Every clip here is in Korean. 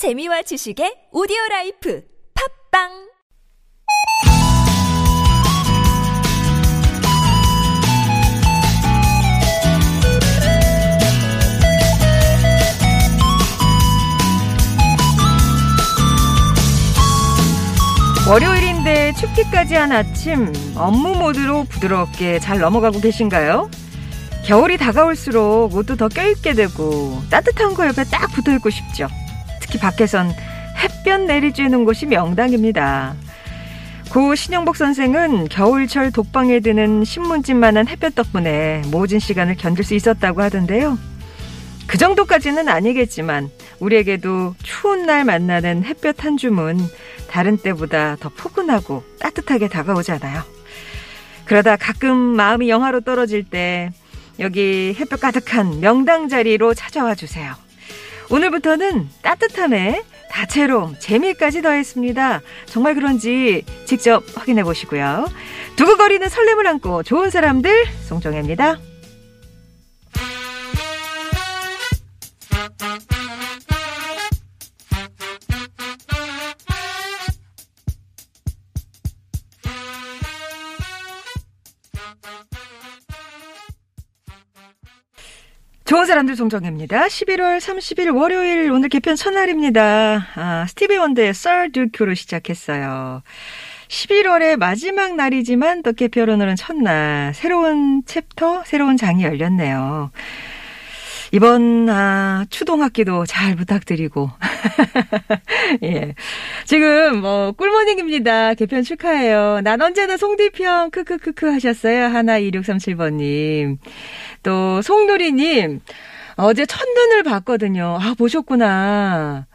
재미와 지식의 오디오 라이프 팝빵 월요일인데 춥기까지 한 아침 업무 모드로 부드럽게 잘 넘어가고 계신가요? 겨울이 다가올수록 옷도 더 껴입게 되고 따뜻한 거 옆에 딱 붙어 있고 싶죠. 특히 밖에선 햇볕 내리쬐는 곳이 명당입니다. 고 신영복 선생은 겨울철 독방에 드는 신문집만한 햇볕 덕분에 모진 시간을 견딜 수 있었다고 하던데요. 그 정도까지는 아니겠지만 우리에게도 추운 날 만나는 햇볕 한 줌은 다른 때보다 더 포근하고 따뜻하게 다가오잖아요. 그러다 가끔 마음이 영하로 떨어질 때 여기 햇볕 가득한 명당 자리로 찾아와 주세요. 오늘부터는 따뜻함에 다채로움, 재미까지 더했습니다. 정말 그런지 직접 확인해 보시고요. 두고거리는 설렘을 안고 좋은 사람들 송정혜입니다. 좋은 사람들 송정혜입니다. 11월 30일 월요일 오늘 개편 첫날입니다. 아, 스티비 원더의 Sir Duke로 시작했어요. 11월의 마지막 날이지만 또 개편 오늘은 첫날. 새로운 챕터, 새로운 장이 열렸네요. 이번 아, 추동학기도 잘 부탁드리고. 예. 지금 뭐 꿀모닝입니다. 개편 축하해요. 난 언제나 송디편 크크크크 하셨어요. 하나 2637번님. 또 송누리님 어제 첫눈을 봤거든요. 아 보셨구나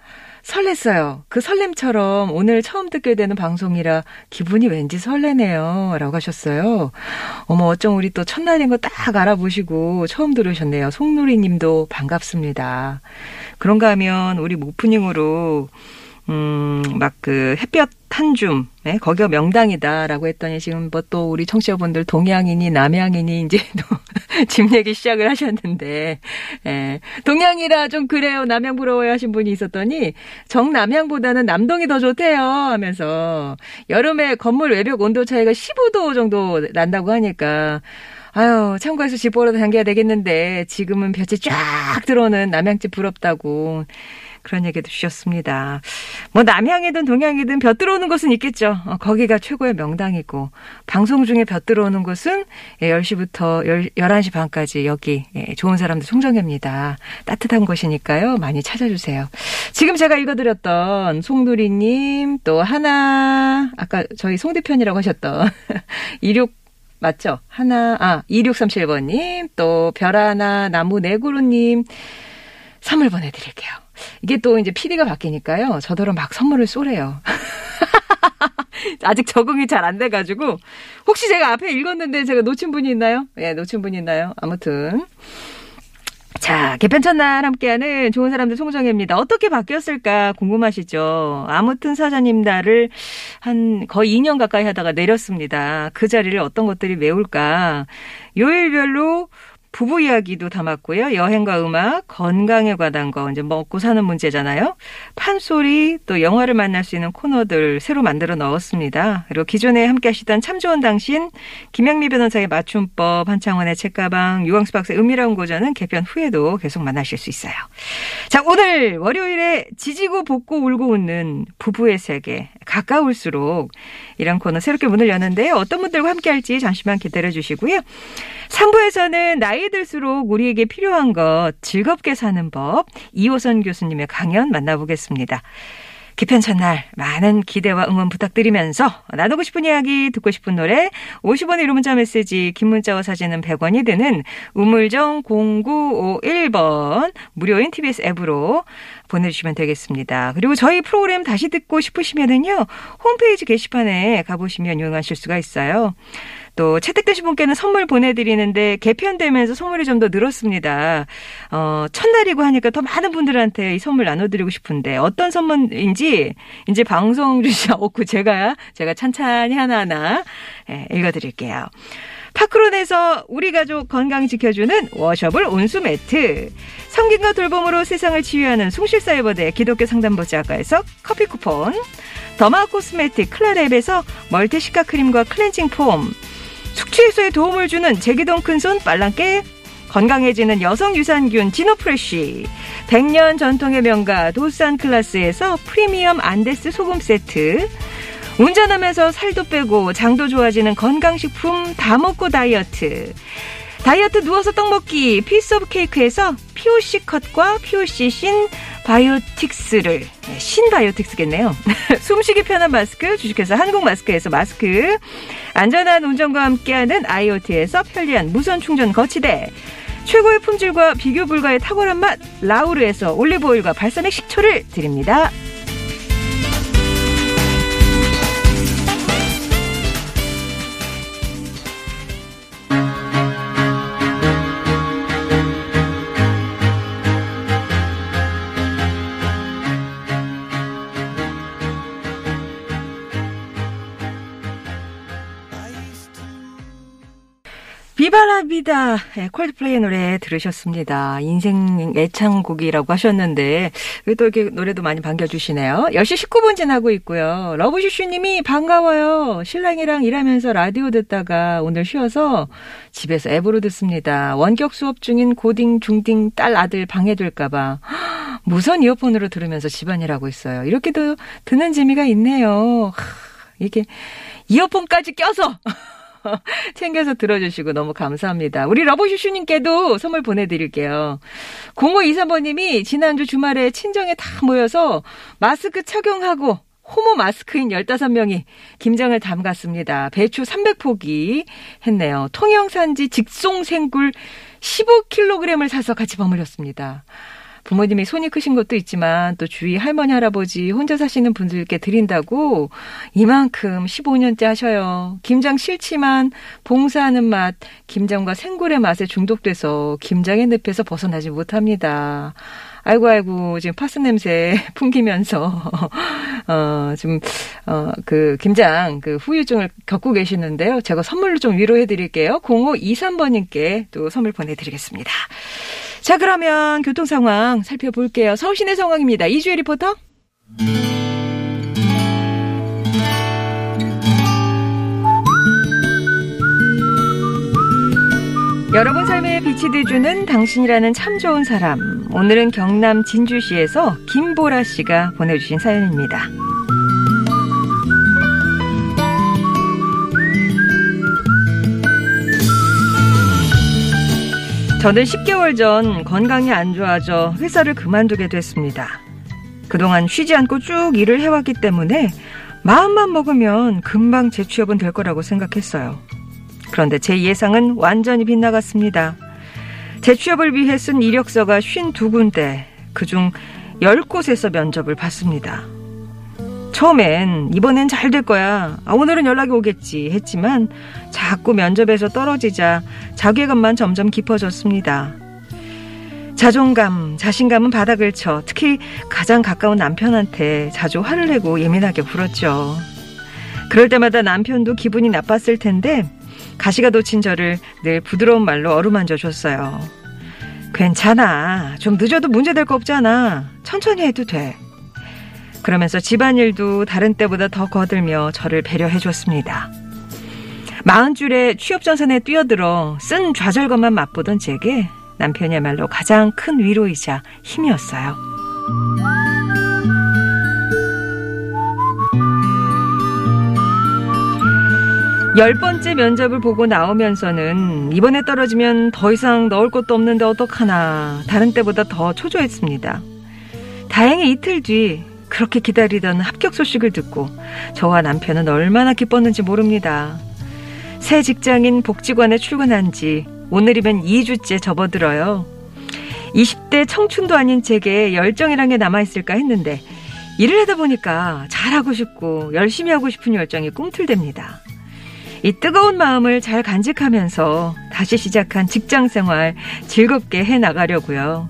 설렜어요. 그 설렘처럼 오늘 처음 듣게 되는 방송이라 기분이 왠지 설레네요. 라고 하셨어요. 어머, 어쩜 우리 또 첫날인 거 딱 알아보시고 처음 들으셨네요. 송누리 님도 반갑습니다. 그런가 하면 우리 오프닝으로 음, 막 그 햇볕 한 줌, 네? 거기가 명당이다라고 했더니 지금 뭐 또 우리 청취자분들 동양인이 남양인이 이제 또 집 얘기 시작을 하셨는데, 예. 동양이라 좀 그래요. 남양 부러워요 하신 분이 있었더니 정남양보다는 남동이 더 좋대요 하면서 여름에 건물 외벽 온도 차이가 15도 정도 난다고 하니까 아유, 참고해서 집 보러 다녀야 되겠는데, 지금은 볕이 쫙 들어오는 남양집 부럽다고. 그런 얘기도 주셨습니다. 뭐 남향이든 동향이든 볕 들어오는 곳은 있겠죠. 어, 거기가 최고의 명당이고 방송 중에 볕 들어오는 곳은 10시부터 10, 11시 반까지 여기 예, 좋은 사람들 송정혜입니다. 따뜻한 곳이니까요. 많이 찾아주세요. 지금 제가 읽어드렸던 송누리님 또 하나 아까 저희 송대편이라고 하셨던 26 맞죠? 하나, 아, 2637번님, 또, 별 하나, 나무 네구루님, 선물 보내드릴게요. 이게 또 이제 PD가 바뀌니까요. 저더러 막 선물을 쏘래요. 아직 적응이 잘 안 돼가지고 혹시 제가 앞에 읽었는데 제가 놓친 분이 있나요? 예, 네, 놓친 분이 있나요? 아무튼 자, 개편 첫날 함께하는 좋은 사람들 송정혜입니다. 어떻게 바뀌었을까 궁금하시죠? 아무튼 사장님 달을 한 거의 2년 가까이 하다가 내렸습니다. 그 자리를 어떤 것들이 메울까? 요일별로 부부 이야기도 담았고요. 여행과 음악, 건강에 관한 거, 이제 먹고 사는 문제잖아요. 판소리, 또 영화를 만날 수 있는 코너들 새로 만들어 넣었습니다. 그리고 기존에 함께 하시던 참 좋은 당신, 김영미 변호사의 맞춤법, 한창원의 책가방, 유광수 박사의 은밀한 고전은 개편 후에도 계속 만나실 수 있어요. 자, 오늘 월요일에 지지고 볶고 울고 웃는 부부의 세계. 가까울수록 이런 코너 새롭게 문을 여는데요. 어떤 분들과 함께 할지 잠시만 기다려 주시고요. 3부에서는 나이 들수록 우리에게 필요한 것 즐겁게 사는 법 이호선 교수님의 강연 만나보겠습니다. 기편 첫 날 많은 기대와 응원 부탁드리면서 나누고 싶은 이야기 듣고 싶은 노래 50원의 이름 문자 메시지 긴 문자와 사진은 100원이 드는 우물정 0951번 무료인 TBS 앱으로 보내주시면 되겠습니다. 그리고 저희 프로그램 다시 듣고 싶으시면은요 홈페이지 게시판에 가보시면 이용하실 수가 있어요. 또 채택되신 분께는 선물 보내드리는데 개편되면서 선물이 좀 더 늘었습니다. 어, 첫날이고 하니까 더 많은 분들한테 이 선물 나눠드리고 싶은데 어떤 선물인지 이제 방송 주시지 않고 제가 제가 찬찬히 하나하나 예, 읽어드릴게요. 파크론에서 우리 가족 건강 지켜주는 washable 온수 매트. 섬김과 돌봄으로 세상을 치유하는 숭실사이버대 기독교 상담복지학과에서 커피 쿠폰. derma cosmetic 클라랩에서 multi cica 크림과 클렌징 폼. 숙취 해소에 도움을 주는 제기동 큰손 빨랑깨. 건강해지는 여성 유산균 지노프레쉬. 100년 전통의 명가 도산 클라스에서 프리미엄 안데스 소금 세트. 운전하면서 살도 빼고 장도 좋아지는 건강식품 다 먹고 다이어트 다이어트 누워서 떡 먹기 piece of cake에서 POC 컷과 POC 신 바이오틱스를 네, 신바이오틱스겠네요. 숨쉬기 편한 마스크 주식회사 한국 마스크에서 마스크 안전한 운전과 함께하는 IoT에서 편리한 무선 충전 거치대 최고의 품질과 비교 불가의 탁월한 맛 라우르에서 올리브오일과 발사믹 식초를 드립니다. 비바라비다 네, 콜드플레이 노래 들으셨습니다. 인생 애창곡이라고 하셨는데 또 이렇게 노래도 많이 반겨주시네요. 10시 19분 지나고 있고요. 러브슈슈님이 반가워요. 신랑이랑 일하면서 라디오 듣다가 오늘 쉬어서 집에서 앱으로 듣습니다. 원격 수업 중인 고딩 중딩 딸 아들 방해될까봐 무선 이어폰으로 들으면서 집안일 하고 있어요. 이렇게도 듣는 재미가 있네요. 이게 이어폰까지 껴서 챙겨서 들어주시고 너무 감사합니다. 우리 러브슈슈님께도 선물 보내드릴게요. 0523번님이 지난주 주말에 친정에 다 모여서 마스크 착용하고 호모 마스크인 15명이 김장을 담갔습니다. 배추 300포기 했네요. 통영산지 직송생굴 15kg을 사서 같이 버무렸습니다. 부모님이 손이 크신 것도 있지만 또 주위 할머니 할아버지 혼자 사시는 분들께 드린다고 이만큼 15년째 하셔요. 김장 싫지만 봉사하는 맛, 김장과 생굴의 맛에 중독돼서 김장의 늪에서 벗어나지 못합니다. 아이고 아이고 지금 파스 냄새 풍기면서 어좀 어그 김장 그 후유증을 겪고 계시는데요. 제가 선물로 좀 위로해 드릴게요. 0523번님께 또 선물 보내 드리겠습니다. 자, 그러면 교통 상황 살펴볼게요. 서울 시내 상황입니다. 이주혜 리포터. 여러분 삶에 빛이 되주는 당신이라는 참 좋은 사람. 오늘은 경남 진주시에서 김보라 씨가 보내주신 사연입니다. 저는 10개월 전 건강이 안 좋아져 회사를 그만두게 됐습니다. 그동안 쉬지 않고 쭉 일을 해왔기 때문에 마음만 먹으면 금방 재취업은 될 거라고 생각했어요. 그런데 제 예상은 완전히 빗나갔습니다. 재취업을 위해 쓴 이력서가 52군데, 그중 10곳에서 면접을 봤습니다. 처음엔 이번엔 잘 될 거야. 아, 오늘은 연락이 오겠지 했지만 자꾸 면접에서 떨어지자 자괴감만 점점 깊어졌습니다. 자존감, 자신감은 바닥을 쳐 특히 가장 가까운 남편한테 자주 화를 내고 예민하게 굴었죠. 그럴 때마다 남편도 기분이 나빴을 텐데 가시가 놓친 저를 늘 부드러운 말로 어루만져 줬어요. 괜찮아. 좀 늦어도 문제될 거 없잖아. 천천히 해도 돼. 그러면서 집안일도 다른 때보다 더 거들며 저를 배려해 줬습니다. 마흔 줄에 취업 전선에 뛰어들어 쓴 좌절감만 맛보던 제게 남편이야말로 가장 큰 위로이자 힘이었어요. 열 번째 면접을 보고 나오면서는 이번에 떨어지면 더 이상 넣을 것도 없는데 어떡하나 다른 때보다 더 초조했습니다. 다행히 이틀 뒤 그렇게 기다리던 합격 소식을 듣고 저와 남편은 얼마나 기뻤는지 모릅니다. 새 직장인 복지관에 출근한 지 오늘이면 2주째 접어들어요. 20대 청춘도 아닌 제게 열정이란 게 남아있을까 했는데 일을 하다 보니까 잘하고 싶고 열심히 하고 싶은 열정이 꿈틀댑니다. 이 뜨거운 마음을 잘 간직하면서 다시 시작한 직장 생활 즐겁게 해 나가려고요.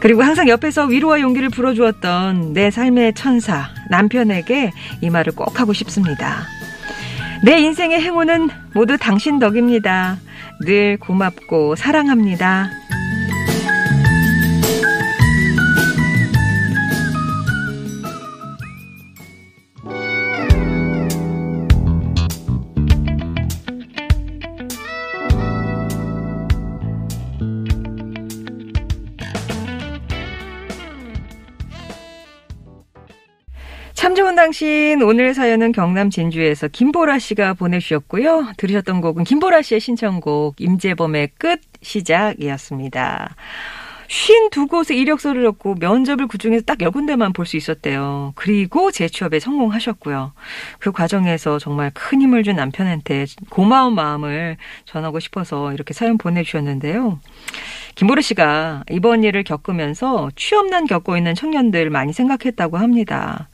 그리고 항상 옆에서 위로와 용기를 불어주었던 내 삶의 천사, 남편에게 이 말을 꼭 하고 싶습니다. 내 인생의 행운은 모두 당신 덕입니다. 늘 고맙고 사랑합니다. 당신 오늘 사연은 경남 진주에서 김보라 씨가 보내주셨고요. 들으셨던 곡은 김보라 씨의 신청곡 임재범의 끝 시작이었습니다. 쉰두 곳에 이력서를 넣고 면접을 그중에서 딱열 군데만 볼 수 있었대요. 그리고 재취업에 성공하셨고요. 그 과정에서 정말 큰 힘을 준 남편한테 고마운 마음을 전하고 싶어서 이렇게 사연 보내주셨는데요. 김보르 씨가 이번 일을 겪으면서 취업난 겪고 있는 청년들 많이 생각했다고 합니다.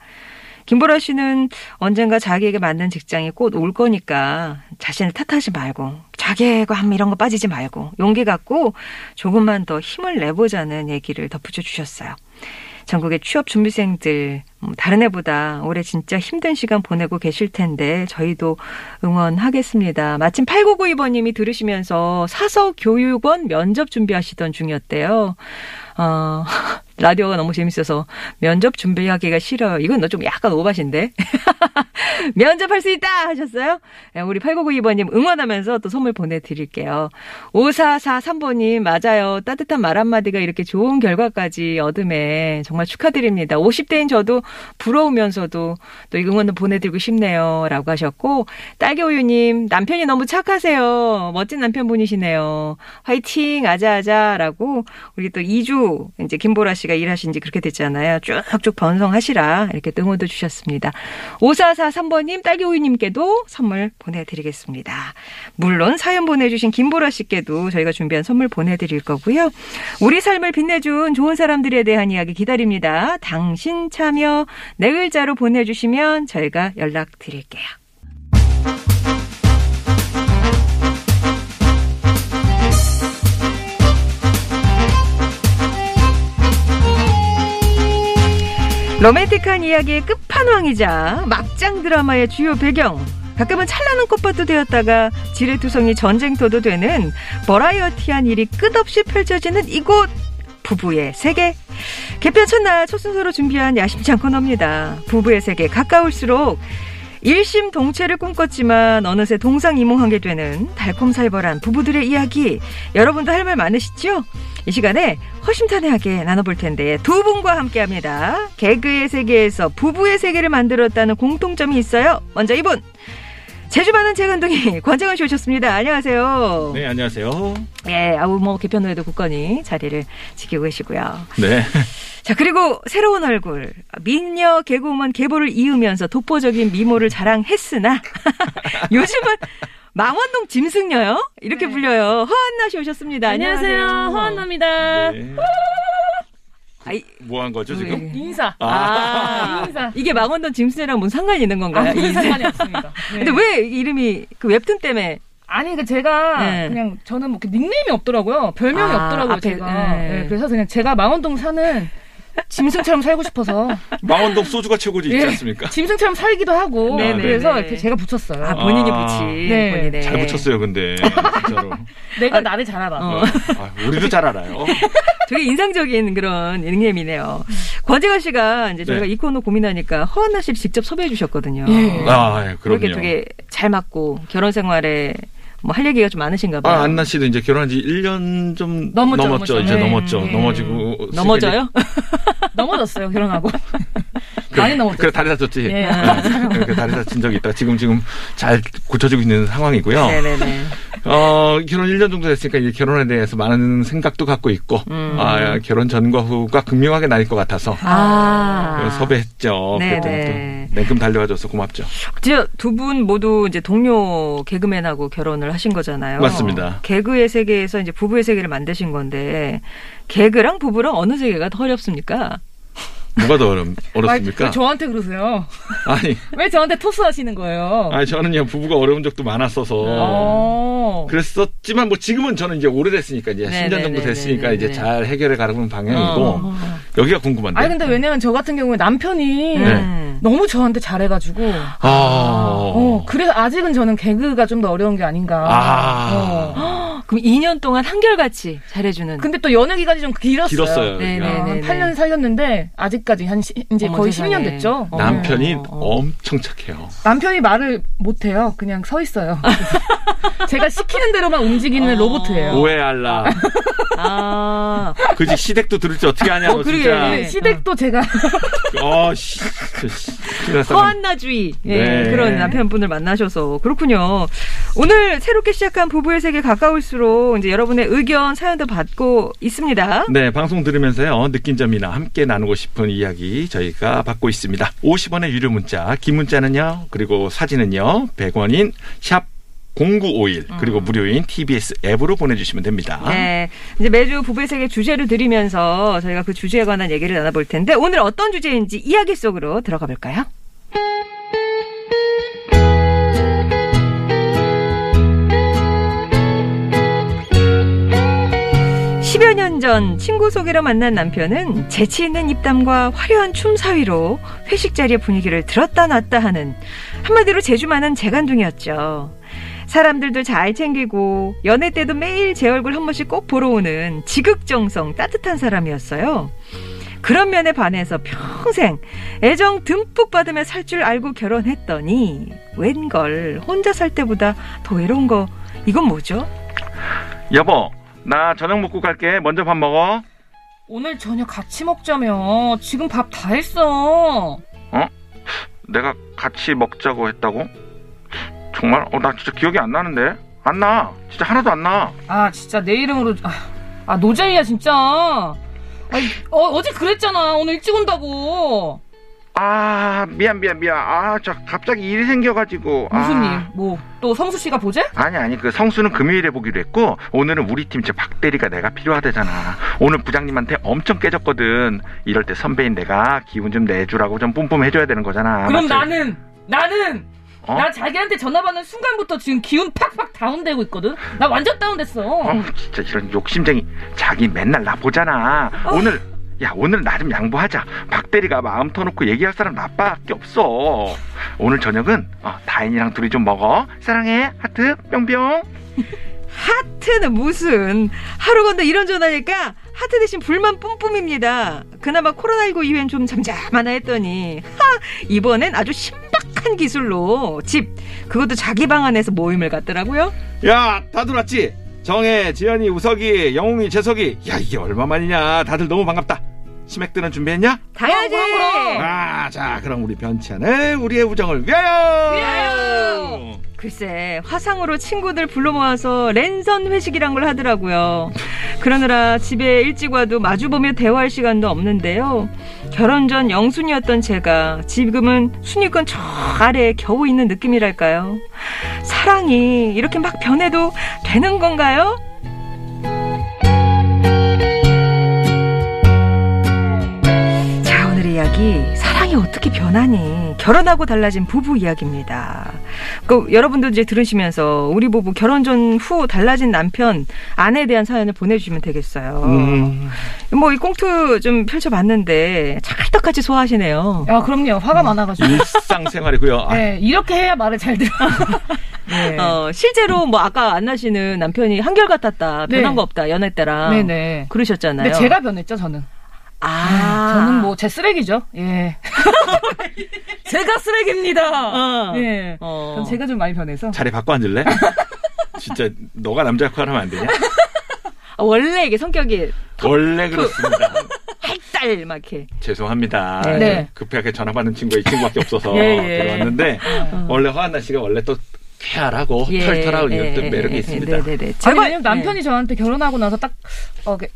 김보라 씨는 언젠가 자기에게 맞는 직장이 곧 올 거니까 자신을 탓하지 말고 자괴감 이런 거 빠지지 말고 용기 갖고 조금만 더 힘을 내보자는 얘기를 덧붙여 주셨어요. 전국의 취업 준비생들 음, 다른 해보다 올해 진짜 힘든 시간 보내고 계실 텐데 저희도 응원하겠습니다. 마침 8992번님이 들으시면서 사서 교육원 면접 준비하시던 중이었대요. 어, 라디오가 너무 재밌어서 면접 준비하기가 싫어요. 이건 너 좀 약간 오바신데. 면접할 수 있다 하셨어요? 네, 우리 8992번님 응원하면서 또 선물 보내드릴게요. 5443번님 맞아요. 따뜻한 말 한마디가 이렇게 좋은 결과까지 얻음에 정말 축하드립니다. 50대인 저도 부러우면서도 또 응원을 보내드리고 싶네요. 라고 하셨고 딸기우유님 남편이 너무 착하세요. 멋진 남편분이시네요. 화이팅 아자아자 라고 우리 또 2주 이제 김보라 씨가 일하신 지 그렇게 됐잖아요. 쭉쭉 번성하시라 이렇게 응원도 주셨습니다. 5443번님 딸기우유님께도 선물 보내드리겠습니다. 물론 사연 보내주신 김보라 씨께도 저희가 준비한 선물 보내드릴 거고요. 우리 삶을 빛내준 좋은 사람들에 대한 이야기 기다립니다. 당신 참여 네 글자로 보내주시면 저희가 연락드릴게요. 로맨틱한 이야기의 끝판왕이자 막장 드라마의 주요 배경. 가끔은 찬란한 꽃밭도 되었다가 지뢰투성이 전쟁터도 되는 버라이어티한 일이 끝없이 펼쳐지는 이곳 부부의 세계. 개편 첫날 첫 순서로 준비한 야심찬 코너입니다. 부부의 세계 가까울수록 일심 동체를 꿈꿨지만 어느새 동상이몽하게 되는 달콤살벌한 부부들의 이야기. 여러분도 할 말 많으시죠? 이 시간에 허심탄회하게 나눠볼 텐데 두 분과 함께합니다. 개그의 세계에서 부부의 세계를 만들었다는 공통점이 있어요. 먼저 이분 제주 많은 재간둥이 권정은 씨 오셨습니다. 안녕하세요. 네, 안녕하세요. 예, 아우 뭐 개편 후에도 굳건히 자리를 지키고 계시고요. 네. 자 그리고 새로운 얼굴 민녀 개그우먼 계보를 이으면서 독보적인 미모를 자랑했으나 요즘은 망원동 짐승녀요? 이렇게 네. 불려요. 허한나 씨 오셨습니다. 안녕하세요. 허한나입니다. 네. 아이, 뭐한 거죠, 지금? 네. 인사. 아, 인사. 이게 망원동 짐승이랑 무슨 상관이 있는 건가요? 아무 이- 상관이 없습니다. 네. 근데 왜 이름이 그 웹툰 때문에 아니 그 제가 네. 그냥 저는 뭐 닉네임이 없더라고요. 별명이 아, 없더라고요. 앞에, 제가. 네. 네, 그래서 그냥 제가 망원동 사는 짐승처럼 살고 싶어서 망원동 소주가 최고지 있지 예, 않습니까? 짐승처럼 살기도 하고 네네네. 그래서 이렇게 제가 붙였어요. 아 본인이 아. 붙인 네. 본인의 잘 붙였어요, 근데. 진짜로. 내가 나를 잘 알아. 어. 아, 우리도 잘 알아요. 되게 인상적인 그런 닉네임이네요. 권재관 씨가 이제 저희가 네. 이 코너 고민하니까 허한나 씨를 직접 섭외해 주셨거든요. 예. 아, 예, 그럼요. 그렇게 되게 잘 맞고 결혼 생활에 뭐 할 얘기가 좀 많으신가 봐요. 아, 안나 씨도 이제 결혼한 지 1년 좀 넘었죠, 넘었죠. 넘었죠. 이제 네. 넘었죠. 네. 넘어지고. 넘어져요? 넘어졌어요 결혼하고. 그래, 많이 넘어졌어요. 그래, 다리 다쳤지. 예. 네, 그 다리 다친 적이 있다. 지금, 지금 잘 고쳐지고 있는 상황이고요. 네네네. 어, 결혼 1년 정도 됐으니까 이제 결혼에 대해서 많은 생각도 갖고 있고, 음. 아, 결혼 전과 후가 극명하게 나뉠 것 같아서. 아. 섭외했죠. 네네. 냉큼 달려와줘서 고맙죠. 두 분 모두 이제 동료 개그맨하고 결혼을 하신 거잖아요. 맞습니다. 개그의 세계에서 이제 부부의 세계를 만드신 건데 개그랑 부부랑 어느 세계가 더 어렵습니까? 뭐가 더 어렵, 왜 어렵습니까? 저한테 그러세요? 아니, 왜 저한테 토스하시는 거예요? 아니, 저는요, 부부가 어려운 적도 많았어서. 어. 그랬었지만, 뭐, 지금은 저는 이제 오래됐으니까, 이제 네네네네네. 10년 정도 됐으니까, 이제 잘 해결해 가는 방향이고, 어. 여기가 궁금한데. 아니 근데 왜냐면 저 같은 경우에 남편이 네. 음. 너무 저한테 잘해가지고. 아. 어, 그래서 아직은 저는 개그가 좀 더 어려운 게 아닌가. 아. 어. 그럼 2년 동안 한결같이 잘해주는. 근데 또 연애 기간이 좀 길었어요. 길었어요. 네, 야. 네, 어, 네. 한 8년 살렸는데 아직까지 한 시- 이제 거의 세상에. 10년 됐죠. 어. 남편이 어, 어. 엄청 착해요. 남편이 말을 못해요. 그냥 서 있어요. 제가 시키는 대로만 움직이는 어. 로봇이에요. 오해할라. 아, 그지 시댁도 들을지 어떻게 하냐, 너 어, 그러게. 진짜. 네, 시댁도 제가 어, 씨. 진짜. 허한나주의 예, 네. 그런 남편분을 만나셔서 그렇군요. 오늘 새롭게 시작한 부부의 세계 가까울수록 이제 여러분의 의견 사연도 받고 있습니다. 네, 방송 들으면서요, 느낀 점이나 함께 나누고 싶은 이야기 저희가 받고 있습니다. 50원의 유료 문자, 긴 문자는요, 그리고 사진은요, 100원인 샵 0951, 그리고 무료인 TBS 앱으로 보내주시면 됩니다. 네, 이제 매주 부부의 세계 주제를 드리면서 저희가 그 주제에 관한 얘기를 나눠볼 텐데 오늘 어떤 주제인지 이야기 속으로 들어가 볼까요? 10여 년 전 친구 소개로 만난 남편은 재치 있는 입담과 화려한 춤 사위로 회식 자리의 분위기를 들었다 놨다 하는 한마디로 재주 많은 재간둥이었죠. 사람들도 잘 챙기고 연애 때도 매일 제 얼굴 한 번씩 꼭 보러 오는 지극정성 따뜻한 사람이었어요. 그런 면에 반해서 평생 애정 듬뿍 받으며 살 줄 알고 결혼했더니 웬걸 혼자 살 때보다 더 외로운 거 이건 뭐죠? 여보, 나 저녁 먹고 갈게. 먼저 밥 먹어. 오늘 저녁 같이 먹자며. 지금 밥 다 했어. 내가 같이 먹자고 했다고? 정말? 어, 나 진짜 기억이 안 나는데? 안 나. 진짜 하나도 안 나. 아 진짜 내 이름으로 아, 아 노잼이야 진짜. 아, 어, 어제 그랬잖아. 오늘 일찍 온다고. 아, 미안, 미안, 미안. 아, 저 갑자기 일이 생겨가지고. 무슨 아. 일? 뭐 또 성수 씨가 보재? 아니, 아니, 그 성수는 금요일에 보기로 했고, 오늘은 우리 팀 저 박대리가 내가 필요하대잖아. 오늘 부장님한테 엄청 깨졌거든. 이럴 때 선배인 내가 기분 좀 내주라고 좀 뿜뿜 해줘야 되는 거잖아. 그럼 맞지? 나는 나는 어? 나 자기한테 전화 받는 순간부터 지금 기운 팍팍 다운되고 있거든. 나 완전 다운됐어. 어, 진짜 이런 욕심쟁이. 자기 맨날 나 보잖아. 오늘, 야, 오늘 나 좀 양보하자. 박대리가 마음 터놓고 얘기할 사람 나밖에 없어. 오늘 저녁은, 어, 다인이랑 둘이 좀 먹어. 사랑해. 하트, 뿅뿅. 하트는 무슨 하루 건너 이런 전화니까 하트 대신 불만 뿜뿜입니다. 그나마 코로나19 이후엔 좀 잠잠하나 했더니 하 이번엔 아주 신박한 기술로 집 그것도 자기 방 안에서 모임을 갖더라고요. 야, 다들 왔지? 정혜, 지연이, 우석이, 영웅이, 재석이. 야, 이게 얼마만이냐. 다들 너무 반갑다. 치맥들은 준비했냐? 당연하지. 아, 자, 그럼 우리 변치한의 우리의 우정을 위하여! 위하여! 글쎄 화상으로 친구들 불러 모아서 랜선 회식이란 걸 하더라고요. 그러느라 집에 일찍 와도 마주보며 대화할 시간도 없는데요. 결혼 전 영순이었던 제가 지금은 순위권 저 아래에 겨우 있는 느낌이랄까요. 사랑이 이렇게 막 변해도 되는 건가요? 어떻게 변하니? 결혼하고 달라진 부부 이야기입니다. 그 여러분도 이제 들으시면서 우리 부부 결혼 전 후 달라진 남편 아내에 대한 사연을 보내주시면 되겠어요. 음, 뭐이 꽁트 좀 펼쳐봤는데 찰떡같이 소화하시네요. 야 그럼요. 화가 많아가지고. 일상생활이고요. 아, 네, 이렇게 해야 말을 잘 들어. 네. 어, 실제로 뭐 아까 안 나시는 남편이 한결 같았다, 변한 네. 거 없다, 연애 때랑. 네네. 그러셨잖아요. 근데 제가 변했죠 저는. 아, 저는 뭐 제 쓰레기죠. 예. 제가 쓰레기입니다. 어. 예. 어. 전 제가 좀 많이 변해서. 자리 바꿔 앉을래? 진짜 너가 남자 역할 하면 안 되냐? 아, 원래 이게 성격이 원래 그렇습니다. 할달 막 이렇게. 죄송합니다. 네. 네. 급하게 전화 받는 친구가 이 친구밖에 없어서 예, 예. 들어왔는데 원래 허한나 씨가 원래 또 쾌활하고 예, 털털하고 이런 또 예, 매력이 예, 있습니다. 네 네네. 아니, 제발 왜냐면 남편이 저한테 결혼하고 나서 딱, 어, 그,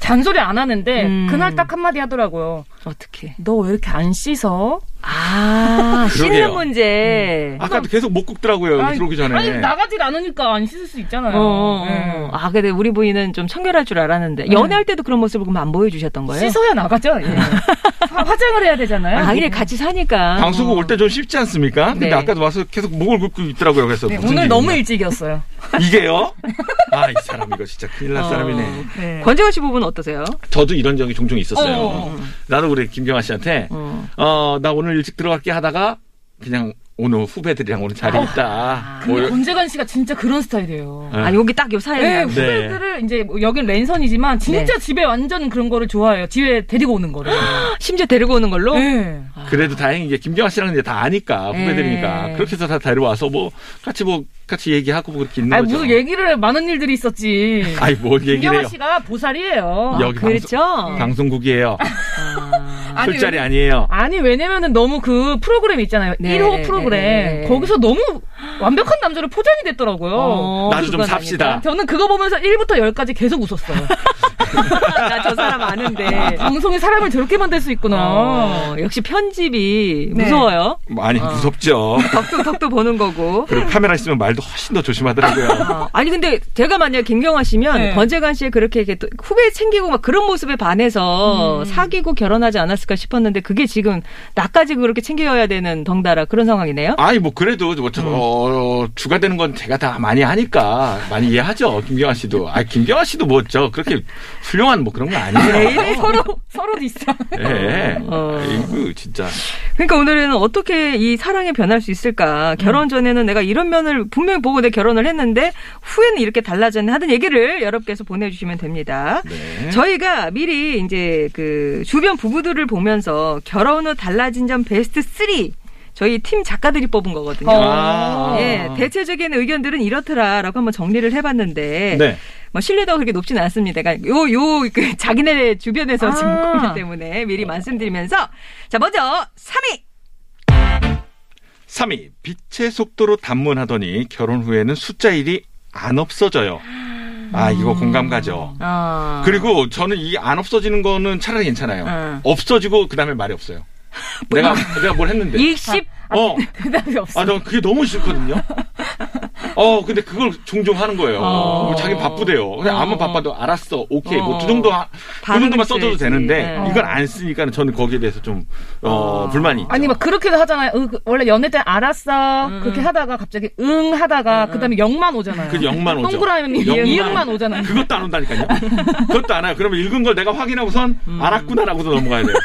잔소리 안 하는데, 음. 그날 딱 한마디 하더라고요. 어떻게? 너 왜 이렇게 안 씻어? 아. 씻는 문제. 아까도 계속 못 굽더라고요. 아니, 들어오기 전에. 아니, 나가질 않으니까 안 씻을 수 있잖아요. 어, 어, 예. 어. 아, 근데 우리 부인은 좀 청결할 줄 알았는데 연애할 때도 그런 모습을 그럼 안 보여주셨던 거예요? 씻어야 나가죠. 예. 화- 화장을 해야 되잖아요. 아, 당연히 같이 사니까. 방송국 올 때 좀 쉽지 않습니까? 근데 네. 아까도 와서 계속 목을 굽고 있더라고요. 그래서 네, 오늘. 너무 일찍이었어요. 이게요? 아, 이 사람 이거 진짜 큰일 날 어. 사람이네. 네. 권재화 씨 부분 어떠세요? 저도 이런 적이 종종 있었어요. 어. 나도 우리 김경아 씨한테 어. 어, 나 오늘 일찍 들어갈게 하다가 그냥 오늘 후배들이랑 오늘 자리 있다. 뭐, 근데 권재관 씨가 진짜 그런 스타일이에요. 네. 아, 여기 딱요 네. 후배들을 이제 뭐 여긴 랜선이지만 진짜 네. 집에 완전 그런 거를 좋아해요. 집에 데리고 오는 거를. 심지어 데리고 오는 걸로? 네. 그래도 다행히 이게 김경아 씨랑 이제 다 아니까 후배들이니까 네. 그렇게 해서 다 데려와서 뭐 같이 뭐 같이 얘기하고 뭐 그렇게 있는 아니 거죠. 무슨 얘기를 많은 일들이 있었지. 아이 뭘 얘기를 김경아. 씨가 보살이에요. 여기 그렇죠? 방송, 방송국이에요. 아. 아니, 술자리 왜- 아니에요. 아니 왜냐면은 너무 그 프로그램 있잖아요. 네, 1호 프로그램. 네, 네. 거기서 너무 완벽한 남자로 포장이 됐더라고요. 어, 나도 좀 삽시다. 아니다. 저는 그거 보면서 1부터 10까지 계속 웃었어요. 나 저 사람 아는데. 방송이 사람을 저렇게 만들 수 있구나. 어, 역시 편집이 네. 무서워요. 많이 무섭죠. 덕도 덕도 보는 거고. 그리고 카메라 있으면 말도 훨씬 더 조심하더라고요. 어, 아니 근데 제가 만약 김경화 씨면 네. 권재관 씨의 그렇게 이렇게 또 후배 챙기고 막 그런 모습에 반해서 음. 사귀고 결혼하지 않았을까 싶었는데 그게 지금 나까지 그렇게 챙겨야 되는 덩달아 그런 상황이네요. 아니 뭐 그래도 뭐 저, 어, 주가 되는 건 제가 다 많이 하니까 많이 이해하죠. 김경아 씨도. 아 김경아 씨도 뭐저 그렇게 훌륭한 뭐 그런 거 아니에요. 서로 서로 디스. 예. 어. 이거 진짜. 그러니까 오늘은 어떻게 이 사랑이 변할 수 있을까? 결혼 전에는 내가 이런 면을 분명히 보고 내 결혼을 했는데 후에는 이렇게 달라졌네 하는 얘기를 여러분께서 보내주시면 됩니다. 네. 저희가 미리 이제 그 주변 부부들을 보면서 결혼 후 달라진 점 베스트 3 저희 팀 작가들이 뽑은 거거든요. 아. 예, 대체적인 의견들은 이렇더라라고 한번 정리를 해봤는데 네. 뭐 신뢰도가 그렇게 높지는 않습니다. 그러니까 요 요 그 자기네 주변에서 아. 지금 보기 때문에 미리 말씀드리면서 자 먼저 3위 3위. 빛의 속도로 단문하더니 결혼 후에는 숫자 1이 안 없어져요. 아, 이거 공감 가죠. 아. 그리고 저는 이 안 없어지는 거는 차라리 괜찮아요. 어. 없어지고 그다음에 말이 없어요. 내가 내가 뭘 했는데. 일십 어. 대답이 없어. 아, 저 그게 너무 싫거든요. 어, 근데 그걸 종종 하는 거예요. 어. 뭐 자기 바쁘대요. 근데 어. 아무 바빠도 알았어, 오케이, 어. 뭐두 정도, 하- 그 정도만 써줘도. 되는데 네. 이걸 안 쓰니까는 저는 거기에 대해서 좀 어, 어. 불만이 있죠. 아니 막 그렇게도 하잖아요. 어, 그 원래 연애 때 알았어 음. 그렇게 하다가 갑자기 응 하다가 그다음에 영만 오잖아요. 그 영만 오죠. 동그라미 영만. 이응만 오잖아요. 그것도 안 온다니까요. 그것도 안 와요. 그러면 읽은 걸 내가 확인하고선 음. 알았구나라고도 넘어가야 돼요.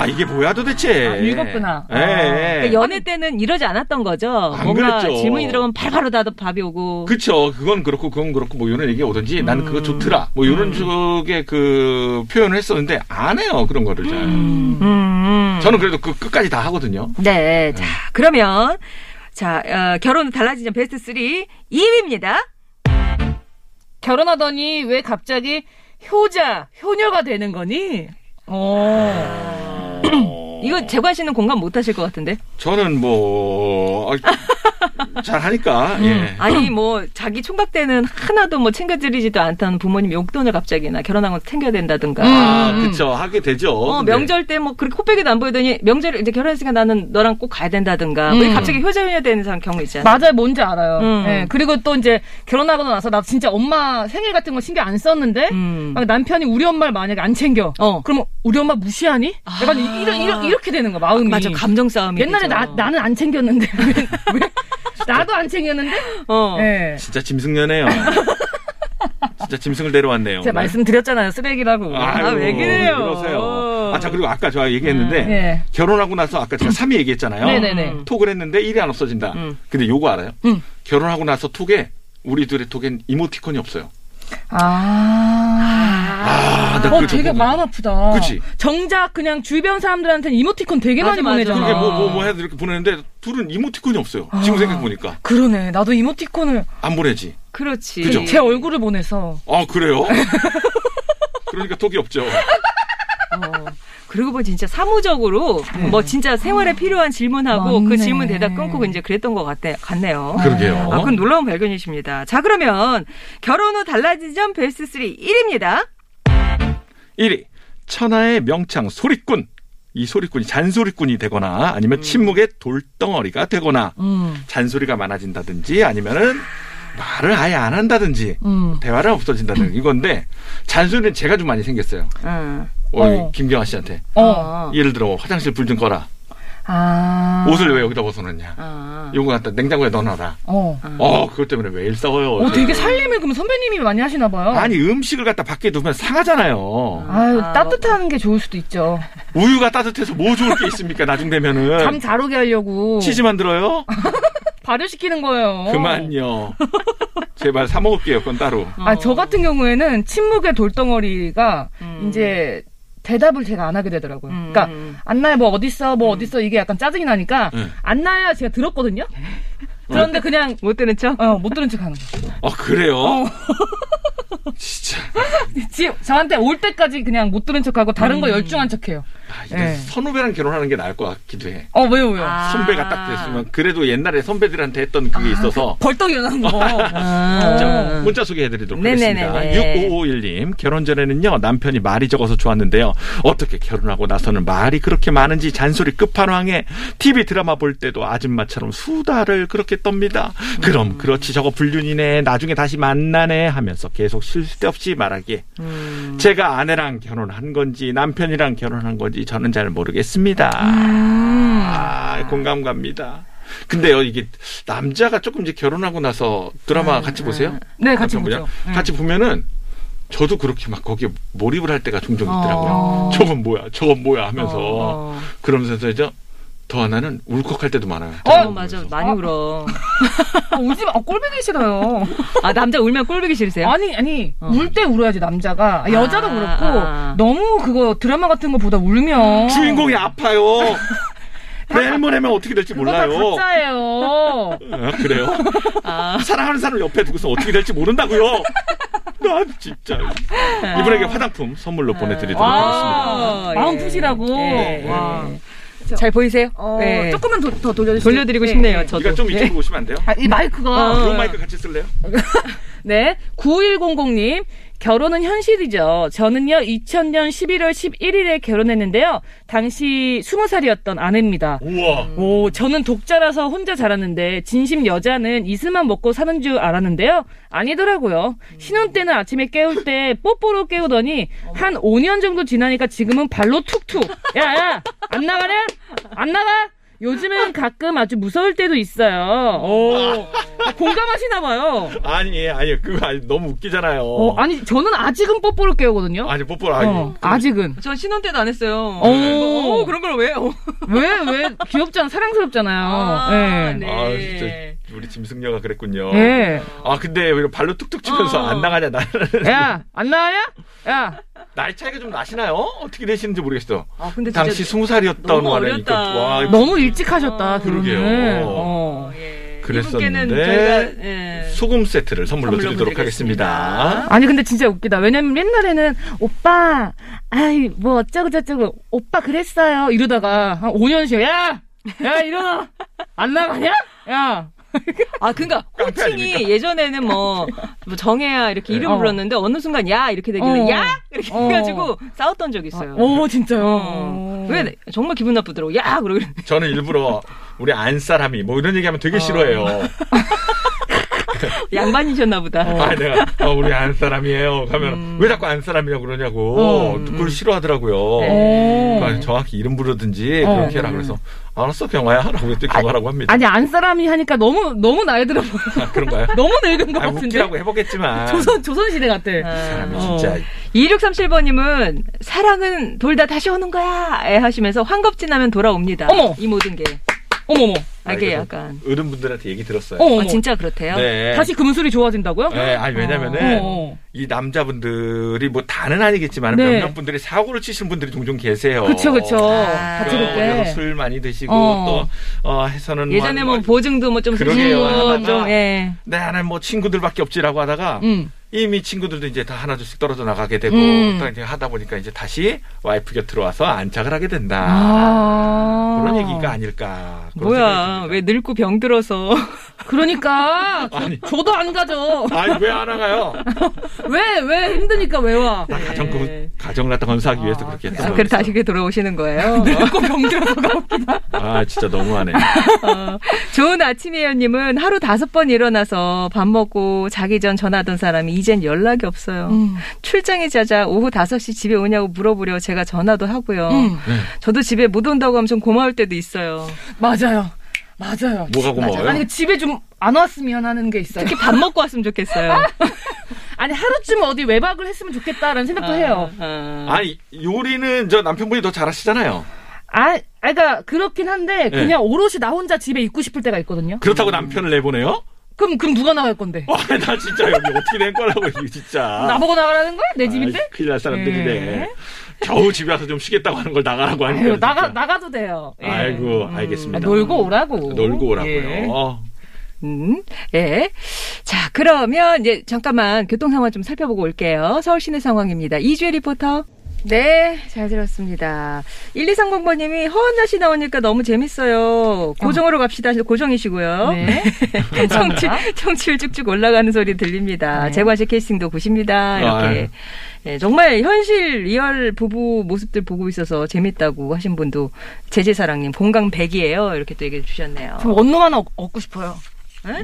아 이게 뭐야 도대체? 아, 읽었구나. 예. 예. 그러니까 연애 때는 이러지 않았던 거죠. 안 뭔가 그랬죠. 질문이 들어오면 바로바로 다 답이 오고. 그쵸. 그건 그렇고, 그건 그렇고, 뭐, 이런 얘기 오든지, 나는 그거 음. 좋더라. 뭐, 이런 쪽의 그, 표현을 했었는데, 안 해요. 그런 거를 잘. 음, 음. 저는 그래도 그 끝까지 다 하거든요. 네. 자, 그러면 자, 어, 결혼 달라진 점 베스트 3 2위입니다. 결혼하더니 왜 갑자기 효자 효녀가 되는 거니? 어. 이거 재관 씨는 공감 못 하실 것 같은데. 저는 뭐, 아, 잘 하니까, 음. 예. 아니 뭐 자기 총각 때는 하나도 뭐 챙겨드리지도 않던 부모님 용돈을 갑자기나 결혼한 거 챙겨야 된다든가. 아, 음. 그쵸. 하게 되죠. 어, 명절 때 뭐 그렇게 코빼기도 안 보이더니 명절 이제 결혼했으니까 나는 너랑 꼭 가야 된다든가. 뭐 음. 갑자기 효자효녀 되는 사람 경우 있잖아. 맞아요, 뭔지 알아요. 음. 예, 그리고 또 이제 결혼하고 나서 나 진짜 엄마 생일 같은 거 신경 안 썼는데 음. 막 남편이 우리 엄마를 만약에 안 챙겨. 어. 그러면 우리 엄마 무시하니? 약간 아. 이러, 이렇게 되는 거 마음이. 맞아 감정 싸움이. 옛날에 되죠. 나, 나는 안 챙겼는데 왜, 왜? 나도 안 챙겼는데? 어. 예. 진짜 짐승녀네요. 진짜 짐승을 데려왔네요. 제가 말씀드렸잖아요, 쓰레기라고. 아유, 아, 왜 그래요? 그러세요. 아, 자, 그리고 아까 제가 얘기했는데, 예. 결혼하고 나서 아까 제가 3위 얘기했잖아요. 네네네. 음. 톡을 했는데 일이 안 없어진다. 음. 근데 요거 알아요? 음. 결혼하고 나서 톡에 우리 둘의 톡엔 이모티콘이 없어요. 아. 아, 나 어, 그거 되게 좀 마음 아프다. 그치? 정작 그냥 주변 사람들한테는 이모티콘 되게 맞아, 많이 맞아. 보내잖아. 그게 뭐, 뭐, 뭐 해도 이렇게 보내는데 둘은 이모티콘이 없어요. 지금 아. 생각해보니까. 그러네. 나도 이모티콘을 안 보내지. 그렇지. 그죠? 제 얼굴을 보내서. 아, 그래요? 그러니까 톡이 없죠. 어. 그러고 보니 진짜 사무적으로 뭐 진짜 생활에 필요한 질문하고 맞네. 그 질문 대답 끊고 이제 그랬던 것 같네, 같네요. 그러게요. 아, 그건 놀라운 발견이십니다. 자, 그러면 결혼 후 달라진 점 베스트 3 1위입니다. 1위. 천하의 명창 소리꾼. 이 소리꾼이 잔소리꾼이 되거나 아니면 침묵의 돌덩어리가 되거나 음. 잔소리가 많아진다든지 아니면은 말을 아예 안 한다든지 음. 대화를 없어진다든지 이건데 잔소리는 제가 좀 많이 생겼어요. 응. 어, 어. 김경아 씨한테 어. 예를 들어 화장실 불 좀 꺼라. 아. 옷을 왜 여기다 벗어놨냐. 아. 요거 갖다 냉장고에 넣어놔라. 어. 아. 어, 그것 때문에 매일 싸워요. 어, 되게 살림을 그럼 선배님이 많이 하시나 봐요. 아니, 음식을 갖다 밖에 두면 상하잖아요. 아유, 아, 따뜻한 게 좋을 수도 있죠. 우유가 따뜻해서 뭐 좋을 게 있습니까? 나중 되면은. 잠 잘 오게 하려고. 치즈 만들어요? 발효시키는 거예요. 그만요. 제발 사 먹을게요. 그건 따로. 아, 저 같은 경우에는 침묵의 돌덩어리가 음. 이제 대답을 제가 안 하게 되더라고요. 음. 그러니까 안나야 뭐 어딨어 뭐 어딨어 이게 약간 짜증이 나니까 음. 안나야 제가 들었거든요. 그런데 그냥 못 들은 척? 어, 못 들은 척 하는 거예요. 아, 그래요? 어. 진짜. 지- 저한테 올 때까지 그냥 못 들은 척하고 다른 거 열중한 척해요. 아, 이제 네. 선후배랑 결혼하는 게 나을 것 같기도 해. 어 왜요 왜요? 아. 선배가 딱 됐으면 그래도 옛날에 선배들한테 했던 그게 있어서 벌떡 일어나는 거. 아. 자, 문자 소개해드리도록 네네네네. 하겠습니다. 6551님, 결혼 전에는요, 남편이 말이 적어서 좋았는데요. 어떻게 결혼하고 나서는 말이 그렇게 많은지 잔소리 끝판왕에 TV 드라마 볼 때도 아줌마처럼 수다를 그렇게 떱니다. 그럼 그렇지 저거 불륜이네, 나중에 다시 만나네 하면서 계속 쉴새 없이 말하기에 음. 제가 아내랑 결혼한 건지 남편이랑 결혼한 건지 저는 잘 모르겠습니다. 음. 아, 공감 갑니다. 근데요, 이게 남자가 조금 이제 결혼하고 나서 드라마 같이 보세요. 네 같이? 보죠. 음. 같이 보면은 저도 그렇게 막 거기에 몰입을 할 때가 종종 있더라고요. 어. 저건 뭐야, 저건 뭐야 하면서 어. 그러면서 이제 더 하나는 울컥할 때도 많아요. 어, 맞아. 많이 아. 울어. 아, 울지 마. 아, 꼴보기 싫어요. 아, 남자 울면 꼴보기 싫으세요? 아니 아니 어. 울때 울어야지 남자가 아, 여자도 아, 그렇고 아. 너무 그거 드라마 같은 거 보다 울면 주인공이 아파요. 내일 모레면 어떻게 될지 몰라요. 가짜예요. 아, 그래요? 아. 사랑하는 사람을 옆에 두고서 어떻게 될지 모른다고요. 난 진짜 이분에게 화장품 선물로 보내드리도록 하겠습니다. 와, 마음 예. 푸시라고. 예. 와. 잘 보이세요? 어, 네. 조금만 더, 더 돌려주세요. 돌려드리고 네, 싶네요, 네. 저도. 네가 좀 네. 이쪽으로 오시면 안 돼요? 아, 이 마이크가. 어. 그런 마이크 같이 쓸래요? 네. 9100님. 결혼은 현실이죠. 저는요, 2000년 11월 11일에 결혼했는데요. 당시 20살이었던 아내입니다. 우와. 오, 저는 독자라서 혼자 자랐는데, 진심 여자는 이슬만 먹고 사는 줄 알았는데요. 아니더라고요. 신혼 때는 아침에 깨울 때 뽀뽀로 깨우더니, 한 5년 정도 지나니까 지금은 발로 툭툭. 야, 야! 안 나가냐? 안 나가? 요즘은 가끔 아주 무서울 때도 있어요. 오, 아, 공감하시나 봐요. 아니, 아니, 그거 아니, 너무 웃기잖아요. 어, 아니, 저는 아직은 뽀뽀를 깨우거든요. 아니, 뽀뽀, 아니. 어, 아직은. 전 신혼 때도 안 했어요. 오. 어, 그런 걸 왜요? 왜, 왜, 귀엽잖아, 사랑스럽잖아요. 아, 예. 네. 아, 진짜 우리 짐승녀가 그랬군요. 예. 아, 근데 왜 발로 툭툭 치면서 어. 안 나가냐, 나는. 야, 안 나가냐? 야, 나이 차이가 좀 나시나요? 어떻게 되시는지 모르겠어. 아, 근데 진짜 당시 스무 살이었던 말이니까. 와, 너무 일찍 하셨다, 아, 그러게요. 결혼을. 어. 예. 그랬었는데 저희가 예. 소금 세트를 선물로, 선물로 드리도록 드리겠습니다. 하겠습니다. 아니, 근데 진짜 웃기다. 왜냐면 옛날에는, 오빠, 아이, 뭐 어쩌고 저쩌고, 오빠 그랬어요. 이러다가, 한 5년 쉬어. 야! 야, 일어나! 안 나가냐? 야! 아, 그니까, 깡패 호칭이? 예전에는 뭐, 뭐 정해야 이렇게 이름 어. 불렀는데, 어느 순간 야! 이렇게 되길래, 어. 야! 이렇게 어. 해가지고 싸웠던 적이 있어요. 오, 진짜요? 어. 왜, 정말 기분 나쁘더라고. 야! 그러고. 저는 일부러 우리 안 사람이 뭐 이런 얘기하면 어. 되게 싫어해요. 양반이셨나 보다. 아, 내가 어, 우리 안 사람이에요. 가면 음. 왜 자꾸 안 사람이냐고 그러냐고. 어. 그걸 싫어하더라고요. 오. 그러니까 정확히 이름 부르든지 어. 그렇게 해라 그래서 알았어 경화야 라고 했더니 경화라고 합니다. 아니, 안 사람이 하니까 너무, 너무 나이 들어 보여. 아, 그런가요? 너무 늙은 것 아, 같은데. 웃기라고 해보겠지만 조선, 조선 시대 같아. 사람이 아. 진짜 2637번님은 사랑은 돌다 다시 오는 거야! 에 하시면서 환겁지나면 돌아옵니다. 어머! 이 모든 게. 어머머. 아, 이게 약간. 어른분들한테 얘기 들었어요. 어머. 아, 진짜 그렇대요? 네. 다시 금술이 좋아진다고요? 네, 아니 왜냐면은 어, 어. 이 남자분들이 뭐 다는 아니겠지만 네. 몇몇 분들이 사고를 치시는 분들이 종종 계세요. 그쵸, 그쵸. 아. 다채롭게. 술 많이 드시고 어. 또 어, 해서는 예전에 뭐 보증도 뭐좀 그러게요. 쓰시고 좀, 예. 네, 나는 뭐 친구들밖에 없지라고 하다가 음. 이미 친구들도 이제 다 하나둘씩 떨어져 나가게 되고 음. 또 이제 하다 보니까 이제 다시 와이프 곁으로 와서 안착을 하게 된다. 아. 그런 얘기가 아닐까. 그런 뭐야. 왜 늙고 병들어서. 그러니까 저, 아니. 저도 안 가죠. 아니 왜 안 와가요? 왜 왜 힘드니까 왜 와? 나 가정 그 가정을 갖다 건사하기 위해서 그렇게 했던 아, 거였어. 그래 다시 돌아오시는 거예요. 꼭 병들어서 가. 아 진짜 너무하네. 어, 좋은 아침이에요님은 하루 다섯 번 일어나서 밥 먹고 자기 전 전화하던 사람이 이젠 연락이 없어요. 음. 출장이 잦아 오후 5시 집에 오냐고 물어보려 제가 전화도 하고요. 음. 네. 저도 집에 못 온다고 하면 좀 고마울 때도 있어요. 맞아요. 맞아요. 뭐가 고마워요? 아니 집에 좀 안 왔으면 하는 게 있어요. 특히 밥 먹고 왔으면 좋겠어요. 아니 하루쯤 어디 외박을 했으면 좋겠다라는 생각도 해요. 아, 아니 요리는 저 남편분이 더 잘하시잖아요. 아, 아, 그러니까 그렇긴 한데 네. 그냥 오롯이 나 혼자 집에 있고 싶을 때가 있거든요. 그렇다고 남편을 내보내요? 그럼 그럼 누가 나갈 건데? 와, 나 진짜 여기 어떻게 된 거라고 이거 진짜. 나보고 나가라는 거야? 내 집인데? 아이, 큰일 날 사람들이네. 예. 겨우 집에 와서 좀 쉬겠다고 하는 걸 나가라고 하니까. 아유, 진짜. 나가 나가도 돼요. 예. 아이고, 음, 알겠습니다. 놀고 오라고. 놀고 오라고요. 예. 어. 음, 예. 자, 그러면 이제 잠깐만 교통 상황 좀 살펴보고 올게요. 서울 시내 상황입니다. 이주혜 리포터. 네, 잘 들었습니다. 1230번님이 허한 날씨 나오니까 너무 재밌어요. 고정으로 갑시다. 하셔서 고정이시고요. 네. 청취, 감사합니다. 청취율 쭉쭉 올라가는 소리 들립니다. 네. 재관식 캐스팅도 보십니다. 이렇게. 예, 정말 현실 리얼 부부 모습들 보고 있어서 재밌다고 하신 분도 제재사랑님 공강 100이에요. 이렇게 또 얘기해 주셨네요. 저 원룸 하나 얻- 얻고 싶어요.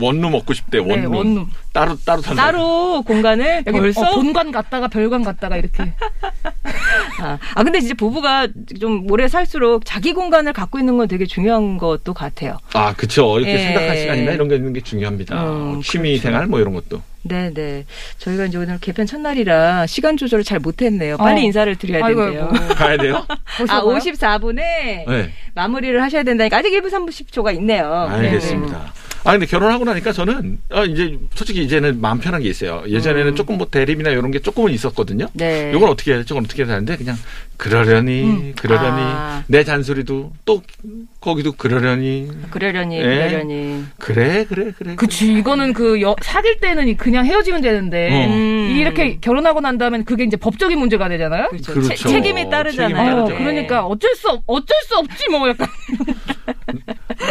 원룸 먹고 싶대, 원룸. 네, 원룸. 따로, 따로 산다. 따로 공간을 여기 벌써 어, 본관 갔다가 별관 갔다가 이렇게. 아, 아, 근데 진짜 부부가 좀 오래 살수록 자기 공간을 갖고 있는 건 되게 중요한 것도 같아요. 아, 그쵸. 이렇게 예. 생각할 시간이나 이런 게 있는 게 중요합니다. 음, 취미 그렇죠. 생활 뭐 이런 것도. 네 네. 저희가 이제 오늘 개편 첫날이라 시간 조절을 잘 못했네요. 빨리 어. 인사를 드려야 아이고, 된대요. 아이고. 가야 돼요? 아, 벌써 54분에 네. 마무리를 하셔야 된다니까 아직 1분 30초가 있네요. 알겠습니다. 아 근데 결혼하고 나니까 저는 아, 이제 솔직히 이제는 마음 편한 게 있어요. 예전에는 조금 뭐 대립이나 이런 게 조금은 있었거든요. 음. 네. 이건 어떻게 해야 될지 저건 어떻게 해야 되는데 그냥 그러려니 그러려니 아. 내 잔소리도 또 거기도 그러려니 그러려니, 예. 그러려니. 그래 그래 그래. 그치 이거는 그 여- 사귈 때는 그냥 헤어지면 되는데 어. 음. 이렇게 결혼하고 난 다음엔 그게 이제 법적인 문제가 되잖아요. 그렇죠. 그렇죠. 체- 책임이 따르잖아요. 책임이 어, 따르죠. 그러니까 어쩔 수 없, 어쩔 수 없지 뭐 약간.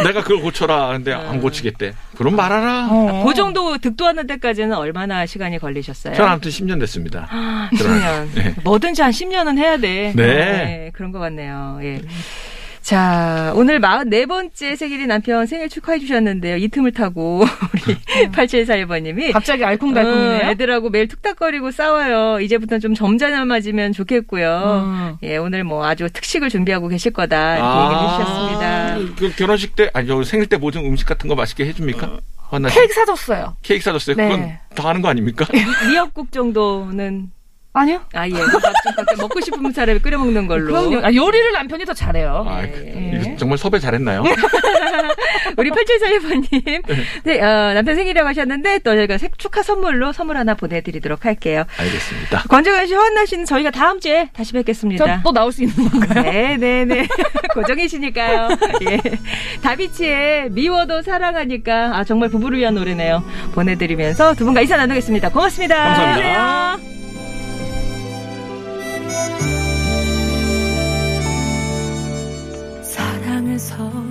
내가 그걸 고쳐라 근데 안 고치겠대. 그럼 말하라. 어. 그 정도 득도하는 데까지는 얼마나 시간이 걸리셨어요? 저는 아무튼 10년 됐습니다. 아, 그러네. 10년. 네. 뭐든지 한 10년은 해야 돼. 네. 그런 것 같네요. 예. 자, 오늘 44번째 생일인 남편 생일 축하해 주셨는데요. 이 틈을 타고 우리 8741번님이 갑자기 알콩달콩이네요. 어, 애들하고 매일 툭탁거리고 싸워요. 이제부터는 좀 점잖아맞으면 좋겠고요. 음. 예, 오늘 뭐 아주 특식을 준비하고 계실 거다. 이렇게 아. 얘기해 주셨습니다. 그 결혼식 때 아니 저 생일 때 모든 음식 같은 거 맛있게 해줍니까? 하나 케이크 사줬어요. 케이크 사줬어요. 네. 그건 다 하는 거 아닙니까? 미역국 정도는 아니요. 아 예, 뭐 밥좀 먹고 싶은 사람이 끓여 먹는 걸로. 그럼요. 아, 요리를 남편이 더 잘해요. 아, 예. 그, 이거 정말 섭외 잘했나요? 우리 8741번님, 네, 어, 남편 생일이라고 하셨는데, 또 저희가 색- 축하 선물로 선물 하나 보내드리도록 할게요. 알겠습니다. 권정현 씨, 허한나 씨는 저희가 다음 주에 다시 저 뵙겠습니다. 또 나올 수 있는 건가요? 네 네 네. 고정이시니까요. 예. 다비치의 미워도 사랑하니까, 아, 정말 부부를 위한 노래네요. 보내드리면서 두 분과 인사 나누겠습니다. 고맙습니다. 감사합니다. 안녕하세요. 땅에서.